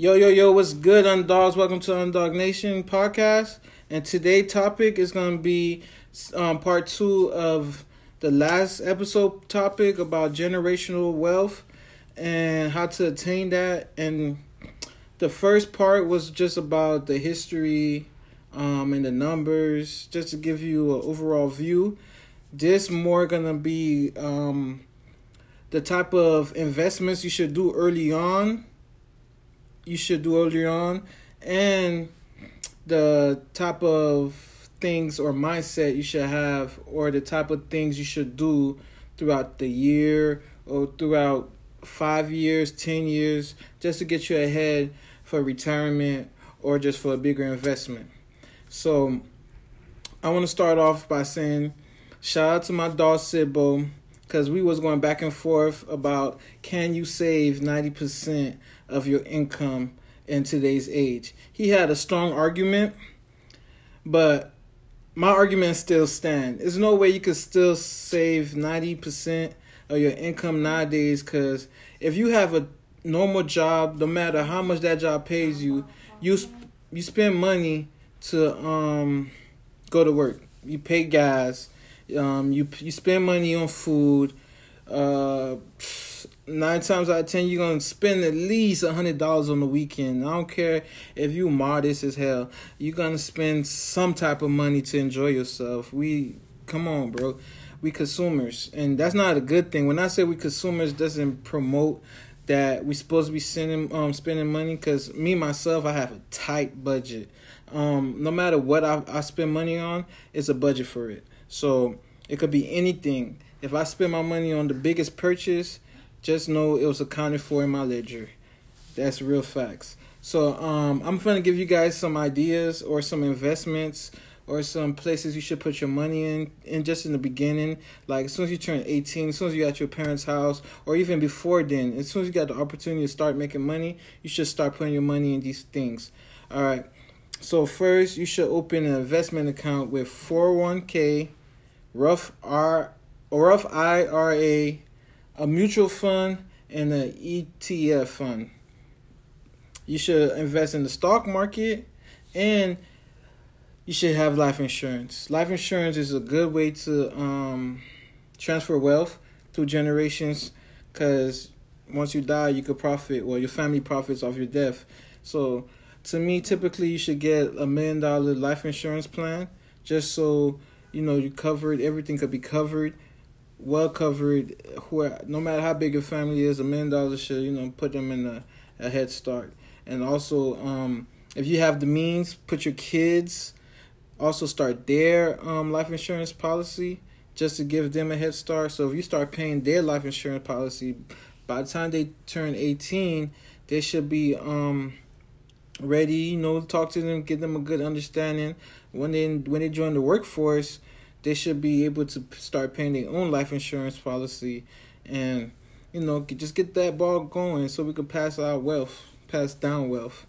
Yo, yo, yo, what's good, Underdogs? Welcome to Underdog Nation podcast. And today' topic is going to be um, part two of the last episode topic about generational wealth and how to attain that. And the first part was just about the history um, and the numbers, just to give you an overall view. This more going to be um, the type of investments you should do early on you should do early on and the type of things or mindset you should have or the type of things you should do throughout the year or throughout five years, ten years, just to get you ahead for retirement or just for a bigger investment. So I want to start off by saying shout out to my dog Sibbo because we was going back and forth about can you save 90% of your income in today's age. He had a strong argument but my argument still stand. There's no way you could still save 90% of your income nowadays because if you have a normal job no matter how much that job pays you you you spend money to um go to work. You pay gas um, you you spend money on food. Uh, nine times out of ten, you're gonna spend at least a hundred dollars on the weekend. I don't care if you modest as hell. You're gonna spend some type of money to enjoy yourself. We come on, bro. We consumers, and that's not a good thing. When I say we consumers, doesn't promote that we supposed to be sending um spending money. Cause me myself, I have a tight budget. Um, no matter what I, I spend money on, it's a budget for it. So it could be anything. If I spend my money on the biggest purchase, just know it was accounted for in my ledger. That's real facts. So um, I'm gonna give you guys some ideas or some investments or some places you should put your money in and just in the beginning like as soon as you turn 18 as soon as you're at your parents house or even before then as soon as you got the opportunity to start making money you should start putting your money in these things all right so first you should open an investment account with 401k Roth R Roth IRA, a mutual fund, and an ETF fund. You should invest in the stock market and you should have life insurance. Life insurance is a good way to um, transfer wealth through generations because once you die, you could profit, or your family profits off your death. So, to me, typically, you should get a million dollar life insurance plan just so you know, you covered, everything could be covered, well covered. Where no matter how big your family is, a million dollars should you know put them in a, a head start. And also, um, if you have the means, put your kids also start their um, life insurance policy just to give them a head start. So if you start paying their life insurance policy, by the time they turn 18, they should be um, ready, you know, talk to them, give them a good understanding. When they when they join the workforce, they should be able to start paying their own life insurance policy, and you know, just get that ball going so we can pass our wealth, pass down wealth.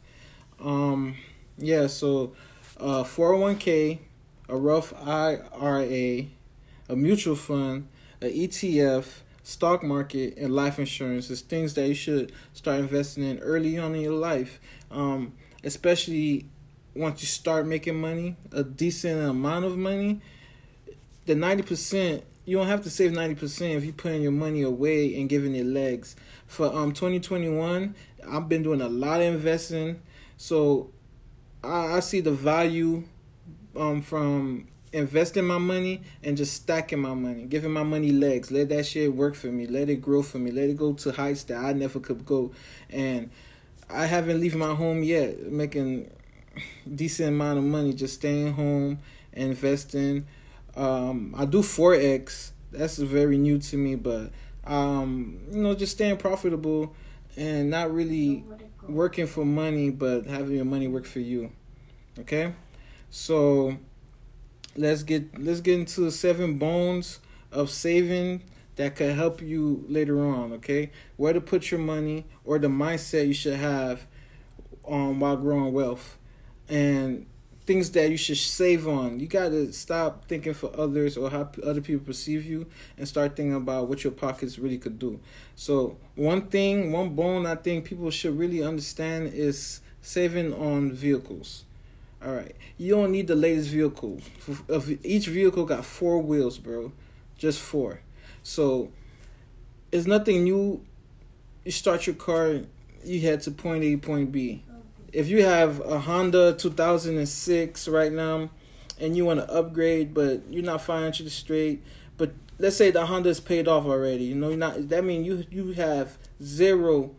Um, yeah, so uh, 401k, a Roth IRA, a mutual fund, an ETF, stock market, and life insurance is things that you should start investing in early on in your life um, especially once you start making money, a decent amount of money, the 90%, you don't have to save 90% if you're putting your money away and giving it legs. For um 2021, I've been doing a lot of investing. So I, I see the value um from investing my money and just stacking my money, giving my money legs. Let that shit work for me. Let it grow for me. Let it go to heights that I never could go. And I haven't leave my home yet, making decent amount of money, just staying home, investing. Um, I do forex. That's very new to me, but um, you know, just staying profitable and not really working for money, but having your money work for you. Okay, so let's get let's get into the seven bones of saving that could help you later on, okay? Where to put your money or the mindset you should have um while growing wealth. And things that you should save on. You got to stop thinking for others or how other people perceive you and start thinking about what your pockets really could do. So, one thing, one bone I think people should really understand is saving on vehicles. All right. You don't need the latest vehicle. Each vehicle got four wheels, bro. Just four. So, it's nothing new. You start your car, you head to point A, point B if you have a Honda 2006 right now and you want to upgrade but you're not financially straight but let's say the Honda is paid off already you know not that means you you have zero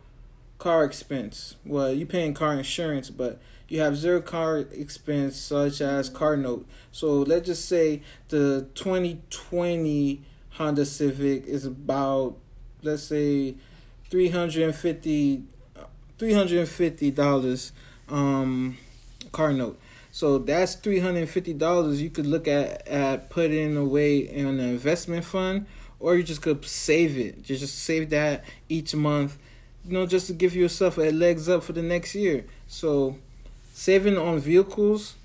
car expense well you're paying car insurance but you have zero car expense such as car note so let's just say the 2020 Honda Civic is about let's say 350 $350 um, car note. So that's three hundred and fifty dollars you could look at at putting away in an investment fund, or you just could save it. Just just save that each month, you know, just to give yourself a legs up for the next year. So saving on vehicles,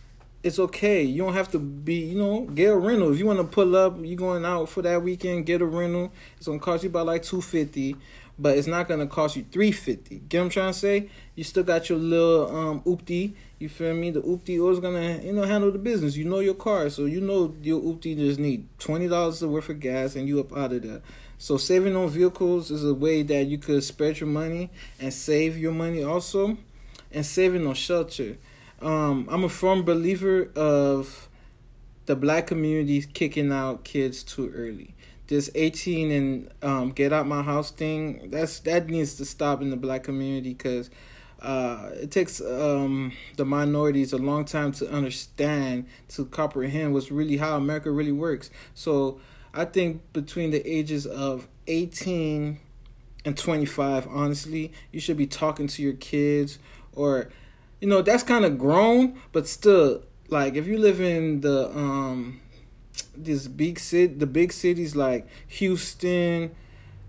it's okay. You don't have to be, you know, get a rental. If you want to pull up, you going out for that weekend, get a rental. It's gonna cost you about like two fifty but it's not gonna cost you three fifty. Get what I'm trying to say? You still got your little um oopty. You feel me? The oopty always gonna you know handle the business. You know your car, so you know your oopty just need twenty dollars worth of gas and you up out of there. So saving on vehicles is a way that you could spread your money and save your money also, and saving on shelter. Um, I'm a firm believer of the black community kicking out kids too early this 18 and um, get out my house thing that's that needs to stop in the black community because uh, it takes um, the minorities a long time to understand to comprehend what's really how america really works so i think between the ages of 18 and 25 honestly you should be talking to your kids or you know that's kind of grown but still like if you live in the um this big city, the big cities like Houston,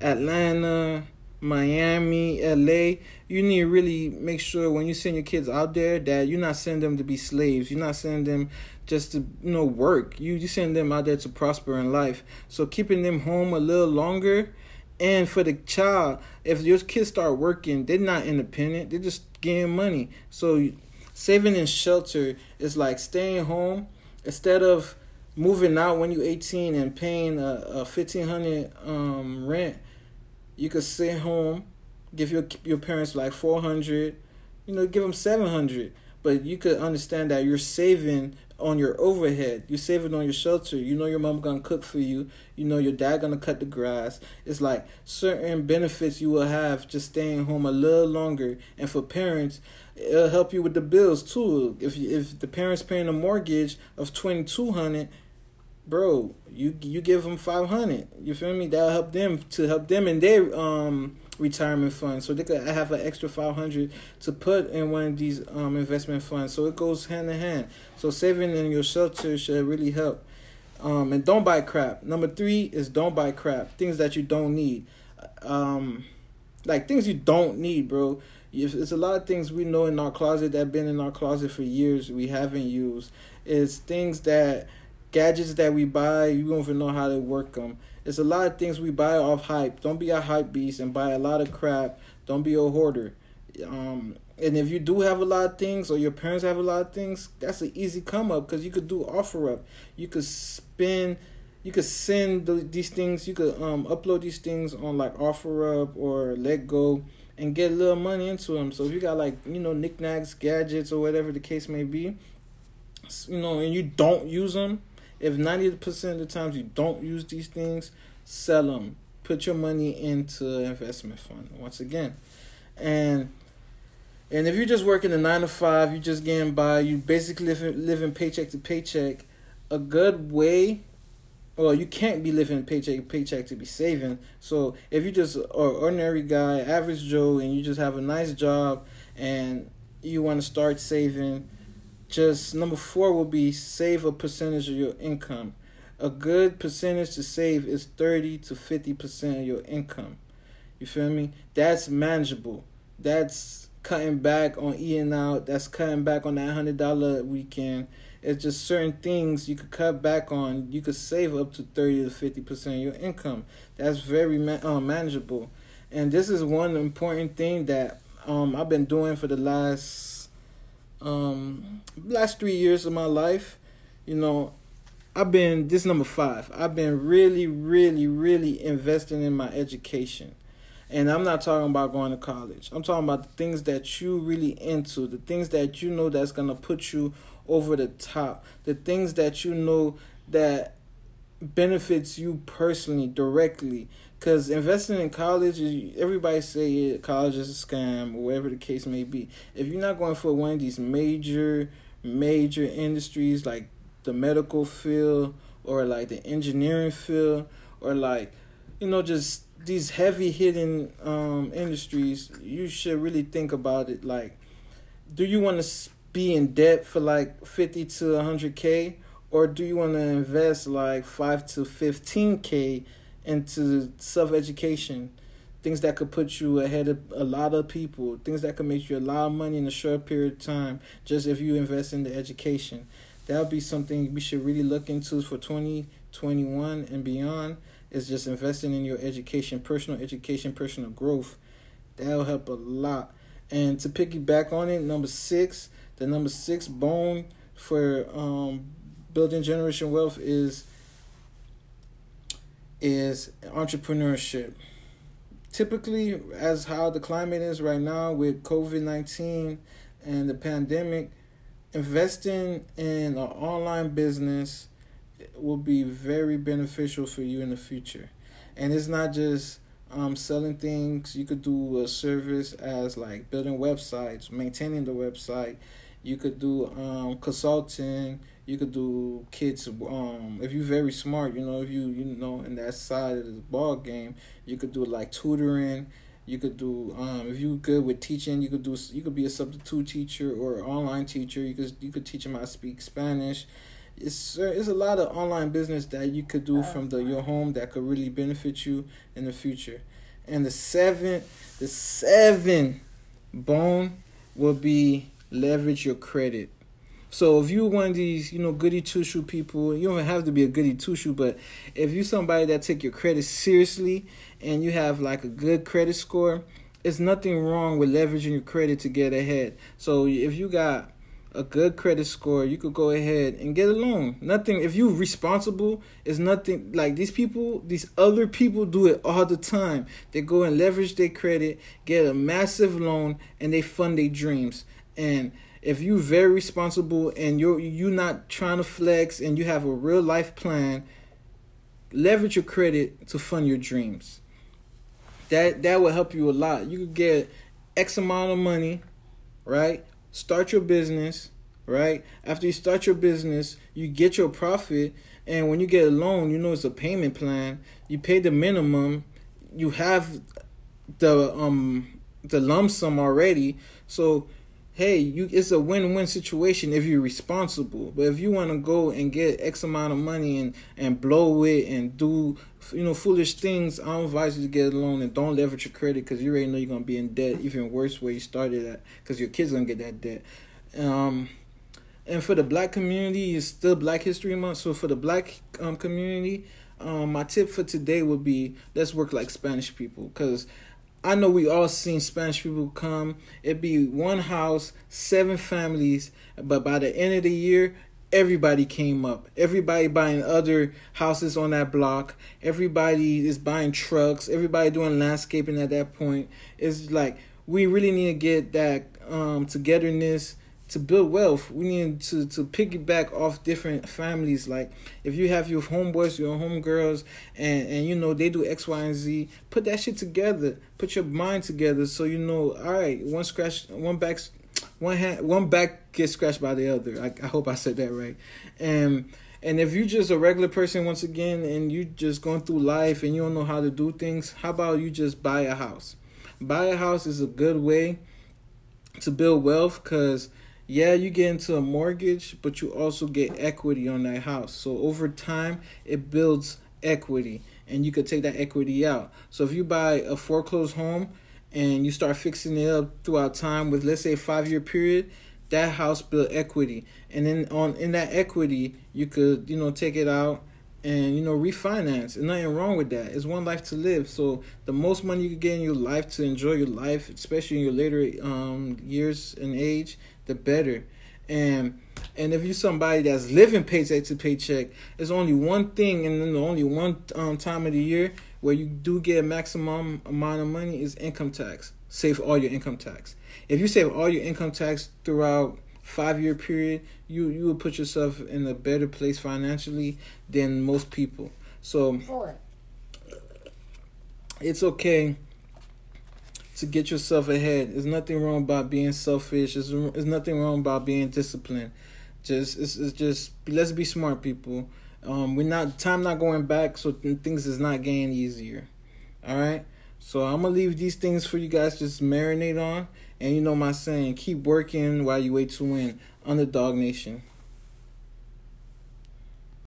Atlanta, Miami, LA, you need to really make sure when you send your kids out there that you're not sending them to be slaves. You're not sending them just to you know work. You you send them out there to prosper in life. So keeping them home a little longer and for the child, if your kids start working, they're not independent. They're just getting money. So saving in shelter is like staying home instead of moving out when you're 18 and paying a, a 1500 um rent you could sit home give your your parents like 400 you know give them 700 but you could understand that you're saving on your overhead. You're saving on your shelter. You know your mom gonna cook for you. You know your dad gonna cut the grass. It's like certain benefits you will have just staying home a little longer. And for parents it'll help you with the bills too. If if the parents paying a mortgage of 2200 bro, you you give them five hundred. You feel me? That'll help them to help them in their um retirement fund, so they could have an extra five hundred to put in one of these um investment funds. So it goes hand in hand. So saving in your shelter should really help. Um, and don't buy crap. Number three is don't buy crap. Things that you don't need. Um, like things you don't need, bro. If it's a lot of things we know in our closet that been in our closet for years we haven't used. It's things that gadgets that we buy, you don't even know how to work them. It's a lot of things we buy off hype. Don't be a hype beast and buy a lot of crap. Don't be a hoarder. Um, and if you do have a lot of things, or your parents have a lot of things, that's an easy come up because you could do OfferUp. You could spend, you could send the, these things. You could um upload these things on like OfferUp or Letgo and get a little money into them. So if you got like you know knickknacks, gadgets, or whatever the case may be, you know, and you don't use them, if 90% of the times you don't use these things, sell them. Put your money into investment fund once again. And and if you're just working a 9 to 5, you're just getting by, you basically living living paycheck to paycheck, a good way well, you can't be living paycheck to paycheck to be saving. So if you just are ordinary guy, average Joe, and you just have a nice job and you want to start saving, just number four will be save a percentage of your income. A good percentage to save is 30 to 50% of your income. You feel me? That's manageable. That's cutting back on eating out. That's cutting back on that hundred dollar weekend. It's just certain things you could cut back on. You could save up to thirty to fifty percent of your income. That's very ma- uh, manageable, and this is one important thing that um, I've been doing for the last um, last three years of my life. You know, I've been this number five. I've been really, really, really investing in my education. And I'm not talking about going to college. I'm talking about the things that you really into, the things that you know that's gonna put you over the top, the things that you know that benefits you personally directly. Cause investing in college, is everybody say it, college is a scam or whatever the case may be. If you're not going for one of these major, major industries like the medical field or like the engineering field or like, you know, just these heavy hitting um, industries, you should really think about it. Like, do you want to be in debt for like 50 to 100K? Or do you want to invest like 5 to 15K into self education? Things that could put you ahead of a lot of people, things that could make you a lot of money in a short period of time, just if you invest in the education. That would be something we should really look into for 2021 and beyond is just investing in your education, personal education, personal growth. That'll help a lot. And to piggyback on it, number six, the number six bone for um, building generation wealth is is entrepreneurship. Typically, as how the climate is right now with COVID nineteen and the pandemic, investing in an online business will be very beneficial for you in the future. And it's not just um, selling things. You could do a service as like building websites, maintaining the website. You could do um, consulting. You could do kids. Um, if you're very smart, you know, if you you know in that side of the ball game, you could do like tutoring. You could do um, if you're good with teaching. You could do you could be a substitute teacher or online teacher. You could you could teach them how to speak Spanish it's it's a lot of online business that you could do from the your home that could really benefit you in the future. And the seven the seven bone will be leverage your credit. So if you're one of these, you know, goody two shoe people, you don't have to be a goody two shoe, but if you're somebody that take your credit seriously and you have like a good credit score, it's nothing wrong with leveraging your credit to get ahead. So if you got a good credit score, you could go ahead and get a loan. Nothing if you're responsible, it's nothing like these people, these other people do it all the time. They go and leverage their credit, get a massive loan, and they fund their dreams. And if you're very responsible and you're you're not trying to flex and you have a real life plan, leverage your credit to fund your dreams. That that will help you a lot. You could get X amount of money, right? start your business, right? After you start your business, you get your profit, and when you get a loan, you know it's a payment plan. You pay the minimum, you have the um the lump sum already. So hey, you it's a win-win situation if you're responsible. But if you want to go and get X amount of money and and blow it and do you know foolish things, I advise you to get a loan and don't leverage your credit because you already know you're gonna be in debt, even worse where you started at, because your kids gonna get that debt. Um, and for the black community, it's still Black History Month. So for the black um, community, um, my tip for today would be let's work like Spanish people because I know we all seen Spanish people come. It'd be one house, seven families, but by the end of the year, everybody came up. Everybody buying other houses on that block. Everybody is buying trucks. Everybody doing landscaping at that point. It's like we really need to get that um, togetherness to build wealth, we need to to piggyback off different families. Like if you have your homeboys, your homegirls, and and you know they do X, Y, and Z, put that shit together. Put your mind together so you know. All right, one scratch, one back, one hand, one back gets scratched by the other. I, I hope I said that right. And and if you're just a regular person once again, and you just going through life and you don't know how to do things, how about you just buy a house? Buy a house is a good way to build wealth because yeah, you get into a mortgage, but you also get equity on that house. So over time, it builds equity and you could take that equity out. So if you buy a foreclosed home and you start fixing it up throughout time with let's say a five year period, that house built equity, and then on in that equity you could you know take it out and you know refinance. And nothing wrong with that. It's one life to live. So the most money you can get in your life to enjoy your life, especially in your later um, years and age, the better. And and if you're somebody that's living paycheck to paycheck, there's only one thing, and then the only one um, time of the year where you do get a maximum amount of money is income tax. Save all your income tax. If you save all your income tax throughout five year period, you you will put yourself in a better place financially than most people. So it's okay to get yourself ahead. There's nothing wrong about being selfish. There's, there's nothing wrong about being disciplined. Just it's, it's just let's be smart, people. Um, we're not time not going back, so things is not getting easier. All right. So I'm gonna leave these things for you guys just marinate on, and you know my saying: keep working while you wait to win. Underdog Nation.